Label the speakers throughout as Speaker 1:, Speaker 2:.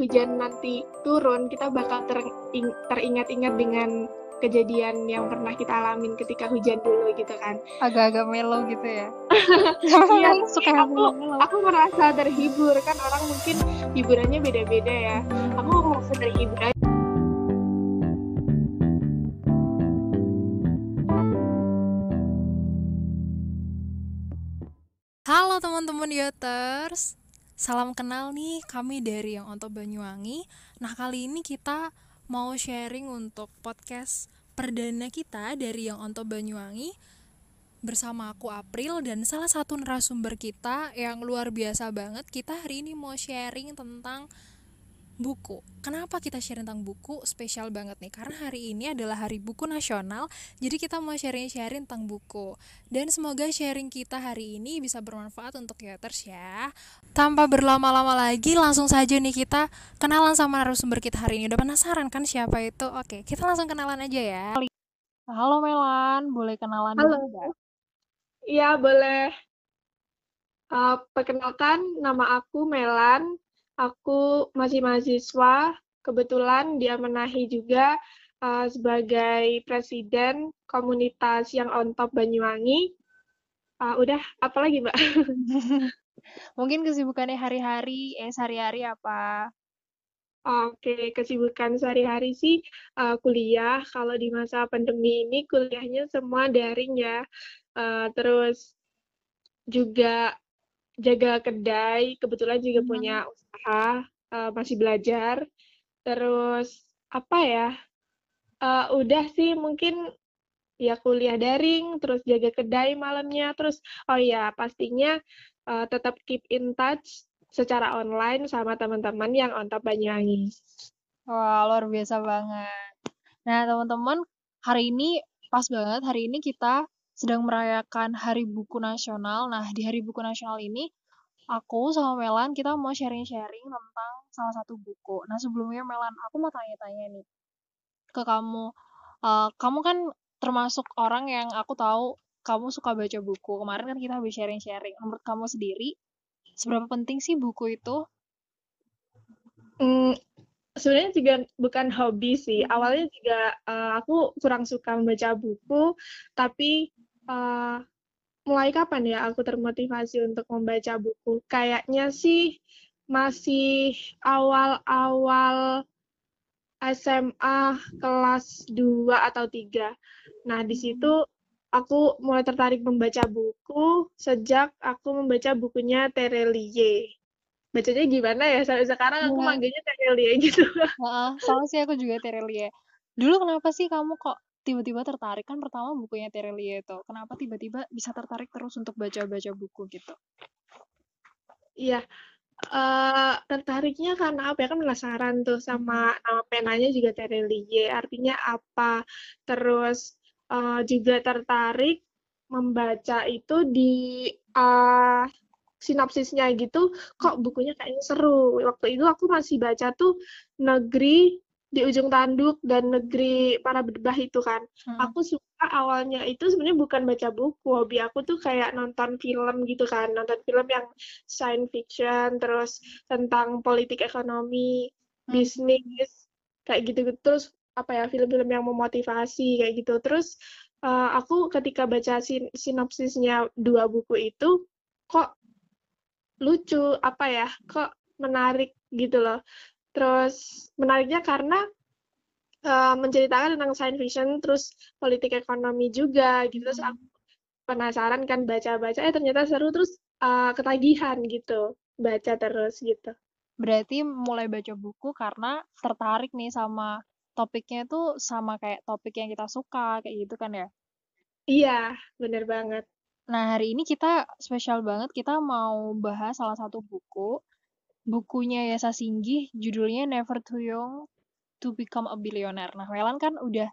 Speaker 1: hujan nanti turun kita bakal teringat-ingat dengan kejadian yang pernah kita alamin ketika hujan dulu gitu kan.
Speaker 2: Agak-agak melo gitu ya.
Speaker 1: Iya suka aku aku merasa terhibur kan orang mungkin hiburannya beda-beda ya. Aku merasa terhibur
Speaker 2: Halo teman-teman Yoters Salam kenal nih kami dari yang Onto Banyuwangi. Nah kali ini kita mau sharing untuk podcast perdana kita dari yang Onto Banyuwangi bersama aku April dan salah satu narasumber kita yang luar biasa banget. Kita hari ini mau sharing tentang buku. Kenapa kita share tentang buku? Spesial banget nih karena hari ini adalah Hari Buku Nasional. Jadi kita mau sharing-sharing tentang buku. Dan semoga sharing kita hari ini bisa bermanfaat untuk creators ya. Tanpa berlama-lama lagi, langsung saja nih kita kenalan sama narasumber kita hari ini. Udah penasaran kan siapa itu? Oke, kita langsung kenalan aja ya. Halo Melan, boleh kenalan
Speaker 1: Halo. Iya, boleh. Uh, perkenalkan, nama aku Melan aku masih mahasiswa, kebetulan diamanahi juga uh, sebagai presiden komunitas yang on top Banyuwangi. Uh, udah, apa lagi Mbak?
Speaker 2: Mungkin kesibukannya hari-hari, eh sehari-hari apa?
Speaker 1: Oke, kesibukan sehari-hari sih uh, kuliah. Kalau di masa pandemi ini kuliahnya semua daring ya. Uh, terus juga jaga kedai, kebetulan juga hmm. punya usaha, uh, masih belajar. Terus apa ya? Uh, udah sih mungkin ya kuliah daring, terus jaga kedai malamnya, terus oh ya pastinya uh, tetap keep in touch secara online sama teman-teman yang on top Banyuwangi.
Speaker 2: Wah, luar biasa banget. Nah, teman-teman, hari ini pas banget, hari ini kita sedang merayakan Hari Buku Nasional. Nah, di Hari Buku Nasional ini, aku sama Melan kita mau sharing-sharing tentang salah satu buku. Nah, sebelumnya Melan, aku mau tanya-tanya nih ke kamu. Uh, kamu kan termasuk orang yang aku tahu kamu suka baca buku. Kemarin kan kita habis sharing-sharing. Menurut kamu sendiri, seberapa penting sih buku itu?
Speaker 1: Hmm, sebenarnya juga bukan hobi sih. Awalnya juga uh, aku kurang suka membaca buku, tapi uh, mulai kapan ya aku termotivasi untuk membaca buku? Kayaknya sih masih awal-awal SMA kelas 2 atau 3. Nah, di situ aku mulai tertarik membaca buku sejak aku membaca bukunya Terelie. Bacanya gimana ya? Sampai sekarang aku ya. manggilnya Terelie gitu.
Speaker 2: Heeh, sama sih aku juga Terelie. Dulu kenapa sih kamu kok tiba-tiba tertarik. Kan pertama bukunya Terelie itu. Kenapa tiba-tiba bisa tertarik terus untuk baca-baca buku gitu?
Speaker 1: Iya. Uh, tertariknya karena apa ya? Kan penasaran tuh sama nama penanya juga Terelie. Artinya apa? Terus uh, juga tertarik membaca itu di uh, sinopsisnya gitu. Kok bukunya kayaknya seru? Waktu itu aku masih baca tuh negeri di ujung tanduk dan negeri para berdebah itu kan. Hmm. Aku suka awalnya itu sebenarnya bukan baca buku, hobi aku tuh kayak nonton film gitu kan, nonton film yang science fiction, terus tentang politik ekonomi, hmm. bisnis, kayak gitu. Terus apa ya film-film yang memotivasi kayak gitu. Terus uh, aku ketika baca sin sinopsisnya dua buku itu kok lucu apa ya, kok menarik gitu loh Terus menariknya karena uh, menceritakan tentang science fiction, terus politik ekonomi juga gitu. Terus aku penasaran kan baca-baca, eh ternyata seru terus uh, ketagihan gitu, baca terus gitu.
Speaker 2: Berarti mulai baca buku karena tertarik nih sama topiknya itu sama kayak topik yang kita suka kayak gitu kan ya?
Speaker 1: Iya, bener banget.
Speaker 2: Nah, hari ini kita spesial banget, kita mau bahas salah satu buku bukunya Yasa Singgi judulnya Never Too Young to Become a Billionaire. Nah, Melan kan udah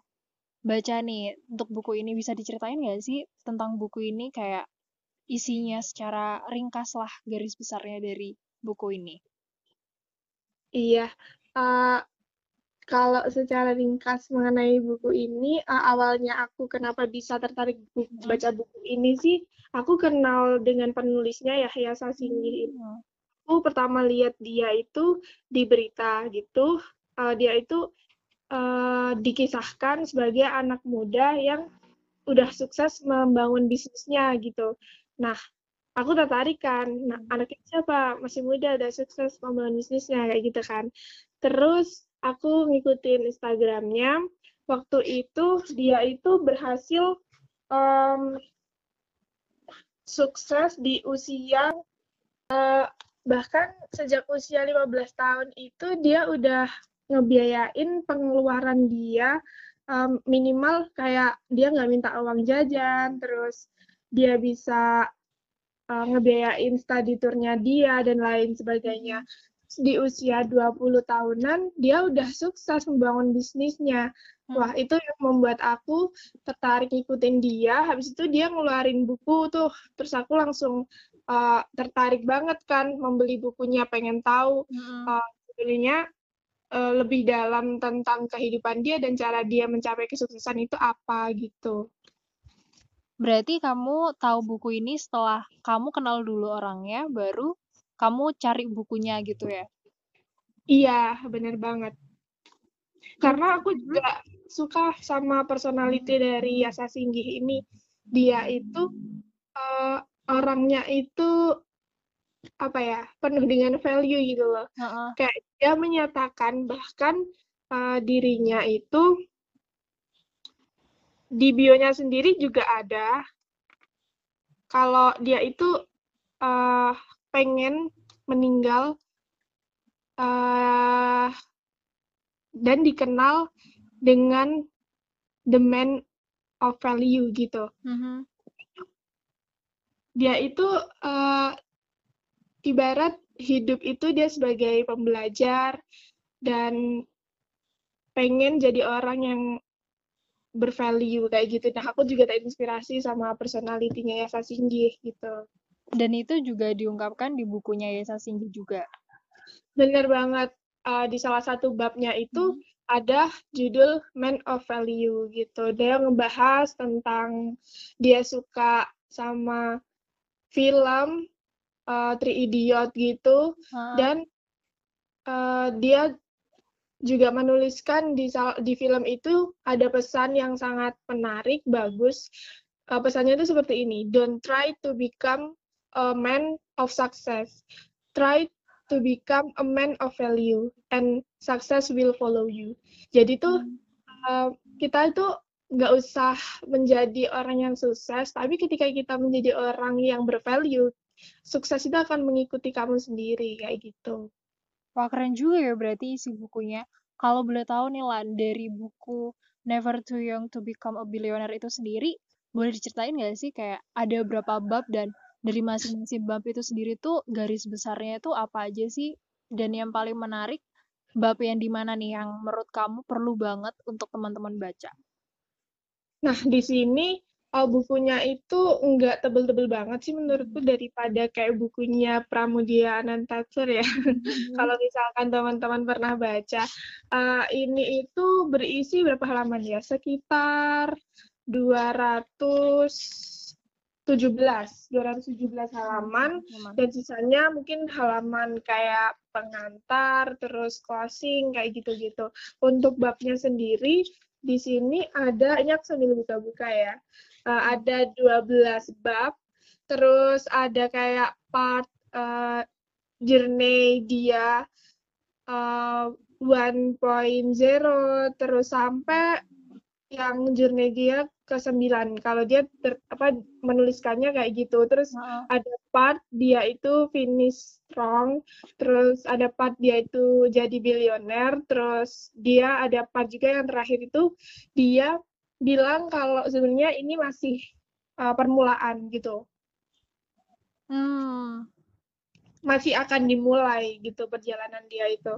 Speaker 2: baca nih untuk buku ini bisa diceritain nggak sih tentang buku ini kayak isinya secara ringkas lah garis besarnya dari buku ini.
Speaker 1: Iya, uh, kalau secara ringkas mengenai buku ini, uh, awalnya aku kenapa bisa tertarik buku, baca buku ini sih, aku kenal dengan penulisnya ya Yasa Singgi. Hmm aku pertama lihat dia itu di berita gitu, uh, dia itu uh, dikisahkan sebagai anak muda yang udah sukses membangun bisnisnya gitu. Nah, aku tertarik kan, nah anaknya siapa? Masih muda, udah sukses membangun bisnisnya kayak gitu kan. Terus aku ngikutin Instagramnya, waktu itu dia itu berhasil um, sukses di usia uh, bahkan sejak usia 15 tahun itu dia udah ngebiayain pengeluaran dia um, minimal kayak dia nggak minta uang jajan terus dia bisa uh, ngebiayain study tournya dia dan lain sebagainya. Di usia 20 tahunan dia udah sukses membangun bisnisnya. Hmm. wah itu yang membuat aku tertarik ngikutin dia. Habis itu dia ngeluarin buku tuh. Terus aku langsung uh, tertarik banget kan membeli bukunya pengen tahu hmm. uh, sebenarnya uh, lebih dalam tentang kehidupan dia dan cara dia mencapai kesuksesan itu apa gitu.
Speaker 2: Berarti kamu tahu buku ini setelah kamu kenal dulu orangnya, baru kamu cari bukunya gitu ya?
Speaker 1: Iya, bener banget. Karena aku juga suka sama personality dari Yasa Singgih ini. Dia itu uh, orangnya itu apa ya penuh dengan value gitu loh uh-uh. kayak dia menyatakan bahkan uh, dirinya itu di bionya sendiri juga ada kalau dia itu uh, pengen meninggal uh, dan dikenal dengan the man of value gitu. Mm-hmm dia itu uh, ibarat hidup itu dia sebagai pembelajar dan pengen jadi orang yang bervalue kayak gitu. Nah, aku juga terinspirasi sama personalitinya Yasa Singgih gitu.
Speaker 2: Dan itu juga diungkapkan di bukunya Yasa Singgih juga.
Speaker 1: Bener banget. Uh, di salah satu babnya itu hmm. ada judul Man of Value gitu. Dia ngebahas tentang dia suka sama film uh, Three Idiot gitu hmm. dan uh, dia juga menuliskan di di film itu ada pesan yang sangat menarik bagus uh, pesannya itu seperti ini don't try to become a man of success try to become a man of value and success will follow you jadi tuh hmm. uh, kita itu nggak usah menjadi orang yang sukses, tapi ketika kita menjadi orang yang bervalue, sukses itu akan mengikuti kamu sendiri kayak gitu.
Speaker 2: Wah keren juga ya berarti isi bukunya. Kalau boleh tahu nih Lan, dari buku Never Too Young to Become a Billionaire itu sendiri, boleh diceritain nggak sih kayak ada berapa bab dan dari masing-masing bab itu sendiri tuh garis besarnya itu apa aja sih? Dan yang paling menarik, bab yang di mana nih yang menurut kamu perlu banget untuk teman-teman baca?
Speaker 1: Nah, di sini uh, bukunya itu nggak tebel-tebel banget sih menurutku daripada kayak bukunya Pramudia Anantatur ya. Hmm. Kalau misalkan teman-teman pernah baca, uh, ini itu berisi berapa halaman ya? Sekitar 217 217 halaman hmm, dan sisanya mungkin halaman kayak pengantar terus closing kayak gitu-gitu. Untuk babnya sendiri di sini ada ini aku sambil buka-buka ya. Uh, ada 12 bab, terus ada kayak part uh, journey dia uh, 1.0 terus sampai yang journey dia ke sembilan kalau dia ter, apa menuliskannya kayak gitu terus uh. ada part dia itu finish strong terus ada part dia itu jadi bilioner terus dia ada part juga yang terakhir itu dia bilang kalau sebenarnya ini masih uh, permulaan gitu hmm. masih akan dimulai gitu perjalanan dia itu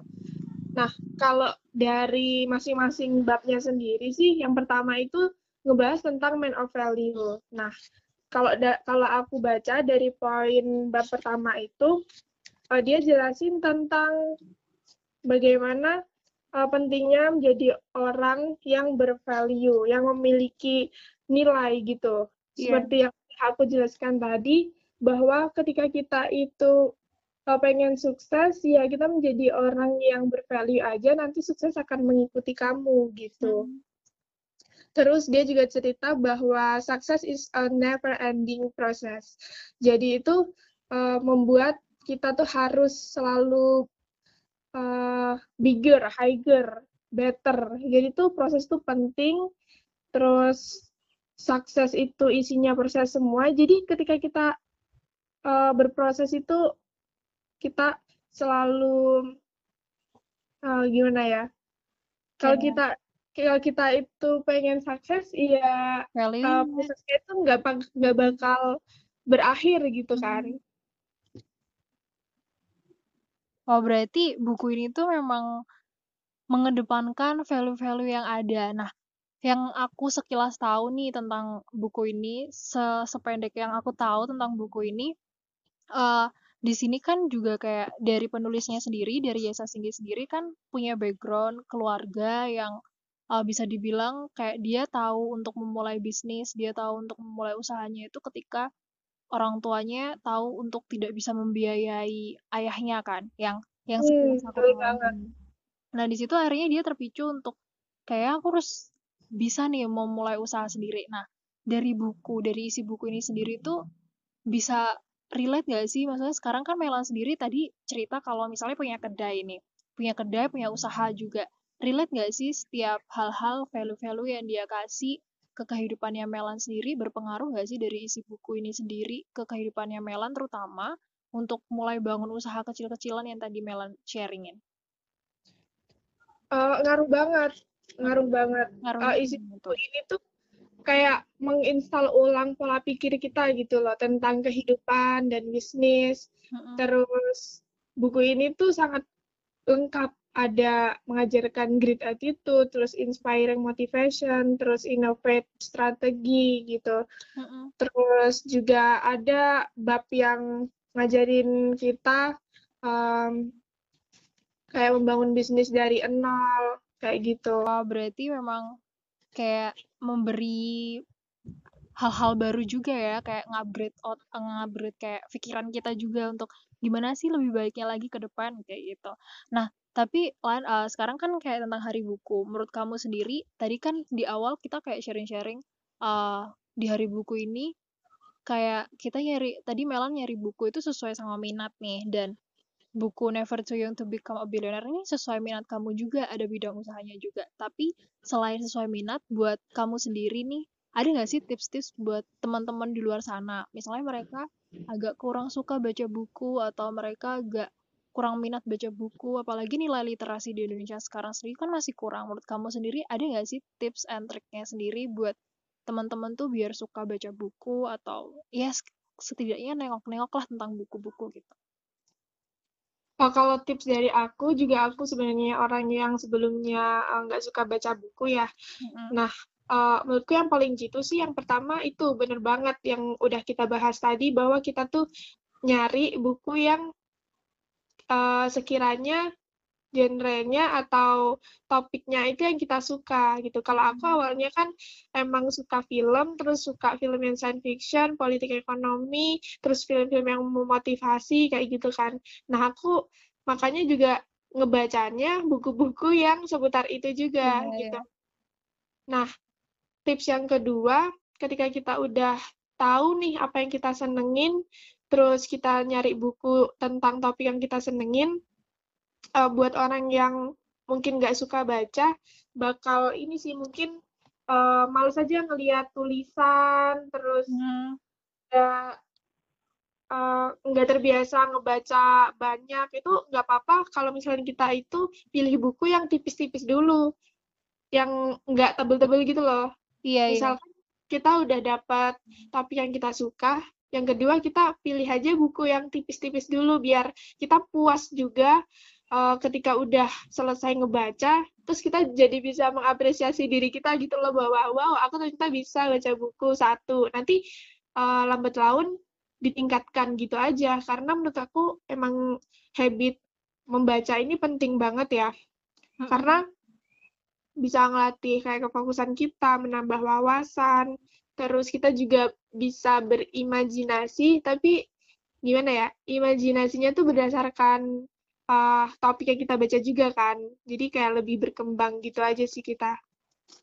Speaker 1: nah kalau dari masing-masing babnya sendiri sih yang pertama itu ngebahas tentang man of value. Nah, kalau da kalau aku baca dari poin bab pertama itu uh, dia jelasin tentang bagaimana uh, pentingnya menjadi orang yang bervalue, yang memiliki nilai gitu. Yeah. Seperti yang aku jelaskan tadi bahwa ketika kita itu kalau pengen sukses ya kita menjadi orang yang bervalue aja nanti sukses akan mengikuti kamu gitu. Hmm. Terus dia juga cerita bahwa success is a never ending process. Jadi itu uh, membuat kita tuh harus selalu uh, bigger, higher, better. Jadi tuh proses tuh penting. Terus sukses itu isinya proses semua. Jadi ketika kita uh, berproses itu kita selalu uh, gimana ya? Kalau yeah. kita kalau kita itu pengen sukses, iya uh, prosesnya itu nggak nggak bakal berakhir gitu kan. Hmm.
Speaker 2: Oh berarti buku ini tuh memang mengedepankan value-value yang ada. Nah, yang aku sekilas tahu nih tentang buku ini, se sependek yang aku tahu tentang buku ini, uh, di sini kan juga kayak dari penulisnya sendiri, dari Yesa Singgi sendiri kan punya background keluarga yang uh, bisa dibilang kayak dia tahu untuk memulai bisnis, dia tahu untuk memulai usahanya itu ketika orang tuanya tahu untuk tidak bisa membiayai ayahnya kan, yang yang
Speaker 1: hmm.
Speaker 2: Nah, di situ akhirnya dia terpicu untuk kayak aku harus bisa nih memulai usaha sendiri. Nah, dari buku, dari isi buku ini sendiri tuh bisa relate gak sih? Maksudnya sekarang kan Melan sendiri tadi cerita kalau misalnya punya kedai nih, punya kedai, punya usaha juga relate nggak sih setiap hal-hal value-value yang dia kasih ke kehidupannya Melan sendiri berpengaruh nggak sih dari isi buku ini sendiri ke kehidupannya Melan terutama untuk mulai bangun usaha kecil-kecilan yang tadi Melan sharingin?
Speaker 1: Uh, ngaruh banget, ngaruh banget. Ngaruh uh, isi buku ini tuh kayak menginstal ulang pola pikir kita gitu loh tentang kehidupan dan bisnis. Mm -hmm. Terus buku ini tuh sangat lengkap ada mengajarkan great attitude, terus inspiring motivation, terus innovate strategi gitu. Mm -hmm. Terus juga ada bab yang ngajarin kita um, kayak membangun bisnis dari nol kayak gitu.
Speaker 2: Oh, berarti memang kayak memberi hal-hal baru juga ya, kayak ngupgrade out, ngupgrade kayak pikiran kita juga untuk gimana sih lebih baiknya lagi ke depan kayak gitu. Nah, tapi Lan, uh, sekarang kan kayak tentang Hari Buku. Menurut kamu sendiri, tadi kan di awal kita kayak sharing-sharing uh, di Hari Buku ini kayak kita nyari tadi Melan nyari buku itu sesuai sama minat nih dan buku Never Too Young to Become a Billionaire ini sesuai minat kamu juga, ada bidang usahanya juga. Tapi selain sesuai minat, buat kamu sendiri nih, ada nggak sih tips-tips buat teman-teman di luar sana? Misalnya mereka agak kurang suka baca buku atau mereka agak kurang minat baca buku, apalagi nilai literasi di Indonesia sekarang sendiri kan masih kurang. Menurut kamu sendiri ada nggak sih tips and triknya sendiri buat teman-teman tuh biar suka baca buku atau ya setidaknya nengok-nengok lah tentang buku-buku gitu.
Speaker 1: Oh, kalau tips dari aku juga aku sebenarnya orang yang sebelumnya eh, nggak uh, suka baca buku ya. Mm-hmm. Nah, uh, menurutku yang paling jitu sih yang pertama itu bener banget yang udah kita bahas tadi bahwa kita tuh nyari buku yang uh, sekiranya genrenya atau topiknya itu yang kita suka gitu. Kalau aku hmm. awalnya kan emang suka film, terus suka film yang science fiction, politik ekonomi, terus film-film yang memotivasi kayak gitu kan. Nah aku makanya juga ngebacanya buku-buku yang seputar itu juga yeah, gitu. Yeah. Nah tips yang kedua, ketika kita udah tahu nih apa yang kita senengin, terus kita nyari buku tentang topik yang kita senengin, uh, buat orang yang mungkin nggak suka baca, bakal ini sih mungkin uh, males aja ngelihat tulisan, terus hmm. uh, nggak terbiasa ngebaca banyak, itu nggak apa-apa kalau misalnya kita itu pilih buku yang tipis-tipis dulu, yang nggak tebel-tebel gitu loh.
Speaker 2: Iya,
Speaker 1: iya. Misalkan iya. kita udah dapat topik yang kita suka, yang kedua kita pilih aja buku yang tipis-tipis dulu biar kita puas juga uh, ketika udah selesai ngebaca, terus kita jadi bisa mengapresiasi diri kita gitu loh bahwa wow aku ternyata bisa baca buku satu. Nanti uh, lambat laun ditingkatkan gitu aja karena menurut aku emang habit membaca ini penting banget ya. Hmm. Karena bisa ngelatih kayak kefokusan kita, menambah wawasan, terus kita juga bisa berimajinasi tapi gimana ya imajinasinya tuh berdasarkan uh, topik yang kita baca juga kan jadi kayak lebih berkembang gitu aja sih kita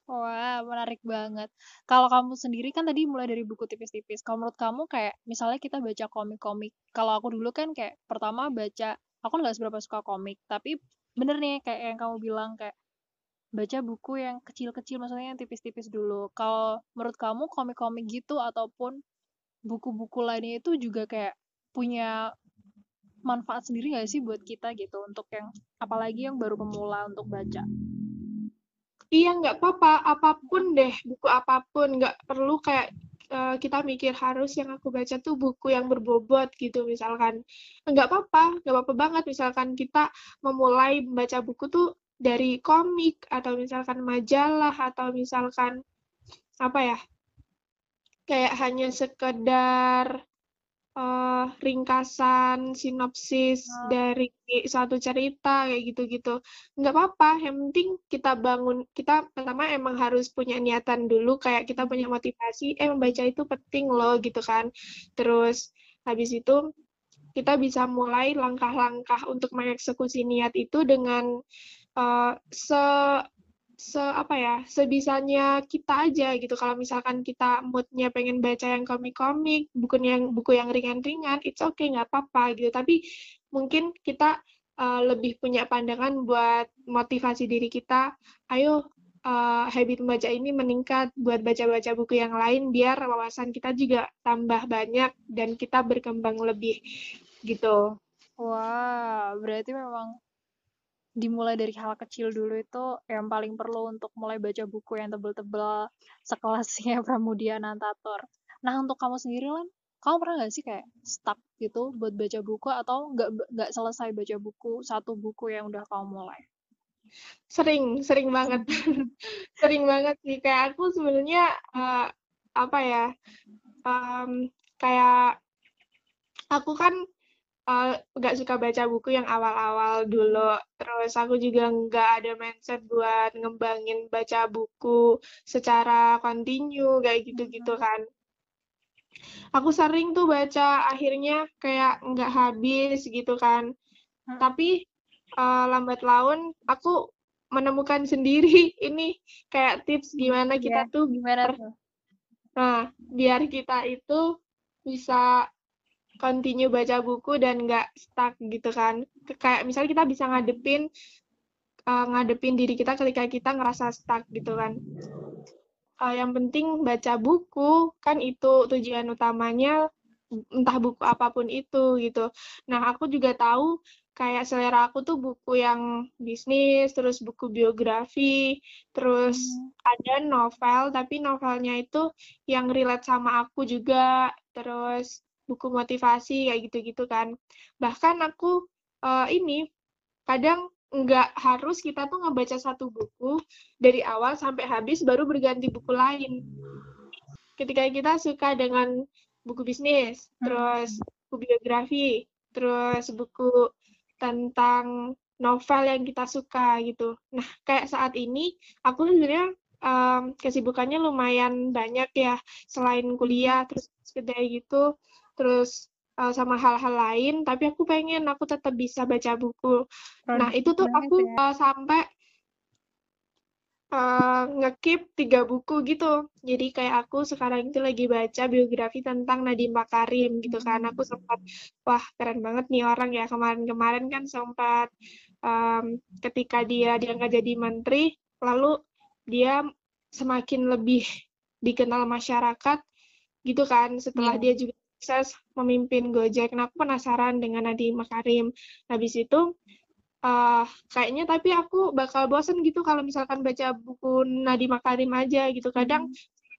Speaker 2: Wah, menarik banget. Kalau kamu sendiri kan tadi mulai dari buku tipis-tipis. Kalau menurut kamu kayak misalnya kita baca komik-komik. Kalau aku dulu kan kayak pertama baca, aku nggak seberapa suka komik. Tapi bener nih kayak yang kamu bilang kayak baca buku yang kecil-kecil maksudnya yang tipis-tipis dulu. Kalau menurut kamu komik-komik gitu ataupun buku-buku lainnya itu juga kayak punya manfaat sendiri nggak sih buat kita gitu untuk yang apalagi yang baru pemula untuk baca?
Speaker 1: iya nggak apa-apa. Apa pun deh buku apa pun nggak perlu kayak uh, kita mikir harus yang aku baca tuh buku yang berbobot gitu misalkan. Nggak apa-apa nggak apa-apa banget. Misalkan kita memulai membaca buku tuh dari komik atau misalkan majalah atau misalkan apa ya kayak hanya sekedar uh, ringkasan sinopsis oh. dari satu cerita kayak gitu-gitu nggak apa-apa yang penting kita bangun kita pertama emang harus punya niatan dulu kayak kita punya motivasi eh membaca itu penting loh gitu kan terus habis itu kita bisa mulai langkah-langkah untuk mengeksekusi niat itu dengan uh, se se apa ya sebisanya kita aja gitu. Kalau misalkan kita moodnya pengen baca yang komik-komik buku yang buku yang ringan-ringan it's okay nggak apa-apa gitu. Tapi mungkin kita uh, lebih punya pandangan buat motivasi diri kita. Ayo uh, habit membaca ini meningkat buat baca-baca buku yang lain biar wawasan kita juga tambah banyak dan kita berkembang lebih gitu.
Speaker 2: Wah berarti memang dimulai dari hal kecil dulu itu yang paling perlu untuk mulai baca buku yang tebel-tebel sekelasnya Pramudia Nantator. Nah untuk kamu sendiri Lan, kamu pernah nggak sih kayak stuck gitu buat baca buku atau nggak nggak selesai baca buku satu buku yang udah kamu mulai?
Speaker 1: Sering, sering banget, sering banget sih. Kayak aku sebenarnya uh, apa ya, um, kayak aku kan nggak uh, suka baca buku yang awal-awal dulu. Terus aku juga nggak ada mindset buat ngembangin baca buku secara kontinu kayak gitu-gitu hmm. kan. Aku sering tuh baca akhirnya kayak nggak habis gitu kan. Hmm. Tapi uh, lambat laun aku menemukan sendiri ini kayak tips gimana kita yeah, tuh
Speaker 2: gimana tuh?
Speaker 1: Nah, biar kita itu bisa continue baca buku dan nggak stuck gitu kan. Kayak misalnya kita bisa ngadepin uh, ngadepin diri kita ketika kita ngerasa stuck gitu kan. Uh, yang penting baca buku kan itu tujuan utamanya entah buku apa pun itu gitu. Nah, aku juga tahu kayak selera aku tuh buku yang bisnis, terus buku biografi, terus hmm. ada novel, tapi novelnya itu yang relate sama aku juga, terus buku motivasi kayak gitu-gitu kan. Bahkan aku uh, ini kadang nggak harus kita tuh ngebaca satu buku dari awal sampai habis baru berganti buku lain. Ketika kita suka dengan buku bisnis, hmm. terus buku biografi, terus buku tentang novel yang kita suka gitu. Nah, kayak saat ini aku sebenarnya um, kesibukannya lumayan banyak ya selain kuliah terus kedai gitu terus uh, sama hal-hal lain tapi aku pengen aku tetap bisa baca buku. Nah itu tuh aku uh, sampai uh, ngekip tiga buku gitu. Jadi kayak aku sekarang itu lagi baca biografi tentang Nadiem Makarim gitu kan. Aku hmm. sempat wah keren banget nih orang ya. Kemarin-kemarin kan sempat um, ketika dia diangkat jadi menteri lalu dia semakin lebih dikenal masyarakat gitu kan. Setelah yeah. dia juga sukses memimpin Gojek. Nah, aku penasaran dengan Nadiem Makarim. Habis itu, uh, kayaknya tapi aku bakal bosen gitu kalau misalkan baca buku Nadiem Makarim aja gitu. Kadang,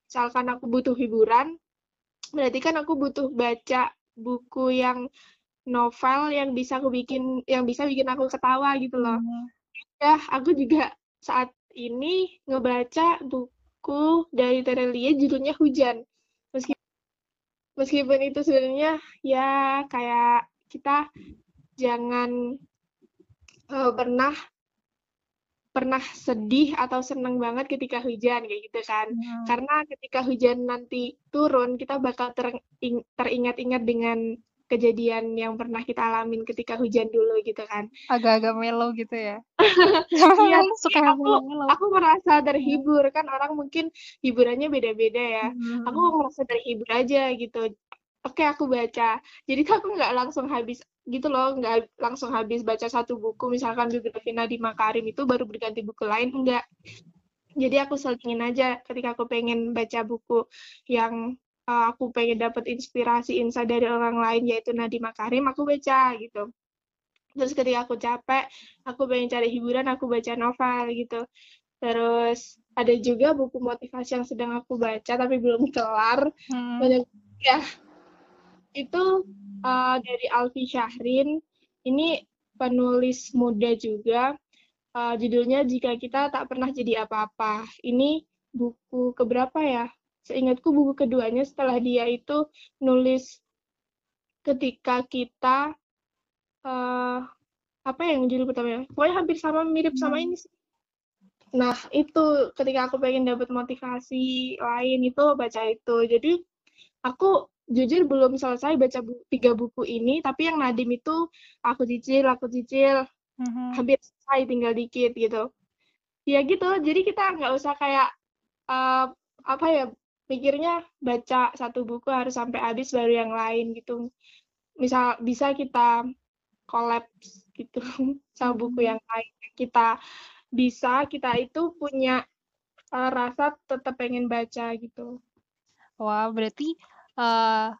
Speaker 1: misalkan aku butuh hiburan, berarti kan aku butuh baca buku yang novel yang bisa aku bikin yang bisa bikin aku ketawa gitu loh. Hmm. Ya, aku juga saat ini ngebaca buku dari Terelie judulnya Hujan meskipun itu sebenarnya ya kayak kita jangan uh, pernah pernah sedih atau senang banget ketika hujan kayak gitu kan hmm. karena ketika hujan nanti turun kita bakal teringat-ingat dengan kejadian yang pernah kita alamin ketika hujan dulu gitu kan.
Speaker 2: Agak-agak melo gitu ya.
Speaker 1: Iya, suka aku, aku merasa terhibur kan orang mungkin hiburannya beda-beda ya. Hmm. Aku merasa terhibur aja gitu. Oke, aku baca. Jadi aku nggak langsung habis gitu loh, nggak langsung habis baca satu buku, misalkan biografi Nadiem Makarim itu baru berganti buku lain, enggak. Jadi aku selingin aja ketika aku pengen baca buku yang uh, aku pengen dapat inspirasi insight dari orang lain yaitu Nadiem Makarim aku baca gitu. Terus ketika aku capek aku pengen cari hiburan aku baca novel gitu. Terus ada juga buku motivasi yang sedang aku baca tapi belum kelar. Hmm. banyak ya. Itu uh, dari Alfi Syahrin. Ini penulis muda juga. Uh, judulnya jika kita tak pernah jadi apa-apa. Ini buku keberapa ya seingatku buku keduanya setelah dia itu nulis ketika kita uh, apa yang judul pertamanya pokoknya hampir sama mirip sama hmm. ini sih nah itu ketika aku pengen dapat motivasi lain itu baca itu jadi aku jujur belum selesai baca bu tiga buku ini tapi yang Nadim itu aku cicil aku cicil mm-hmm. hampir selesai tinggal dikit gitu ya gitu jadi kita nggak usah kayak uh, apa ya mikirnya baca satu buku harus sampai habis baru yang lain gitu. Misal bisa kita kolaps gitu sama buku yang lain. Kita bisa kita itu punya uh, rasa tetap pengen baca gitu.
Speaker 2: Wah, berarti uh,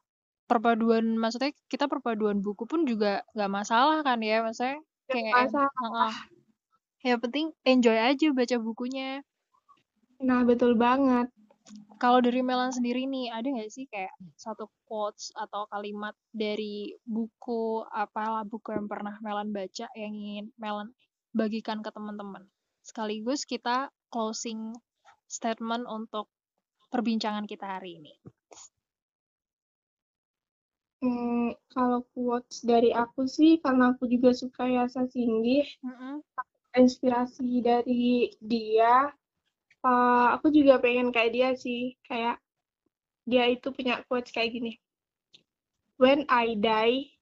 Speaker 2: perpaduan maksudnya kita perpaduan buku pun juga nggak masalah kan ya maksudnya kayak masalah. Uh, ya penting enjoy aja baca bukunya.
Speaker 1: Nah, betul banget
Speaker 2: kalau dari Melan sendiri nih, ada nggak sih kayak satu quotes atau kalimat dari buku apalah buku yang pernah Melan baca yang ingin Melan bagikan ke teman-teman? Sekaligus kita closing statement untuk perbincangan kita hari ini.
Speaker 1: Hmm, kalau quotes dari aku sih, karena aku juga suka Yasa Singgih, mm -hmm. inspirasi dari dia, uh, aku juga pengen kayak dia sih kayak dia itu punya quotes kayak gini. When I die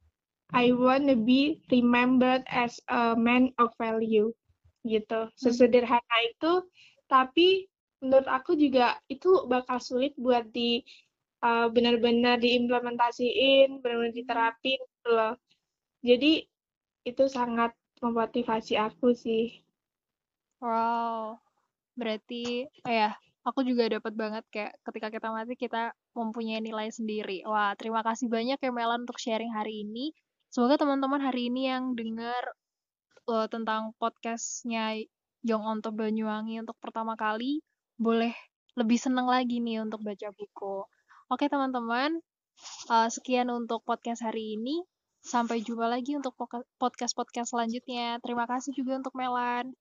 Speaker 1: I wanna be remembered as a man of value gitu. Hmm. sesederhana itu tapi menurut aku juga itu bakal sulit buat di uh, benar-benar diimplementasiin benar-benar diterapin gitu loh. Jadi itu sangat memotivasi aku sih.
Speaker 2: Wow Berarti oh ya, aku juga dapat banget kayak ketika kita mati kita mempunyai nilai sendiri. Wah, terima kasih banyak ya Melan untuk sharing hari ini. Semoga teman-teman hari ini yang dengar uh, tentang podcastnya Young Onto Banyuwangi untuk pertama kali boleh lebih senang lagi nih untuk baca buku. Oke teman-teman, uh, sekian untuk podcast hari ini. Sampai jumpa lagi untuk podcast-podcast selanjutnya. Terima kasih juga untuk Melan.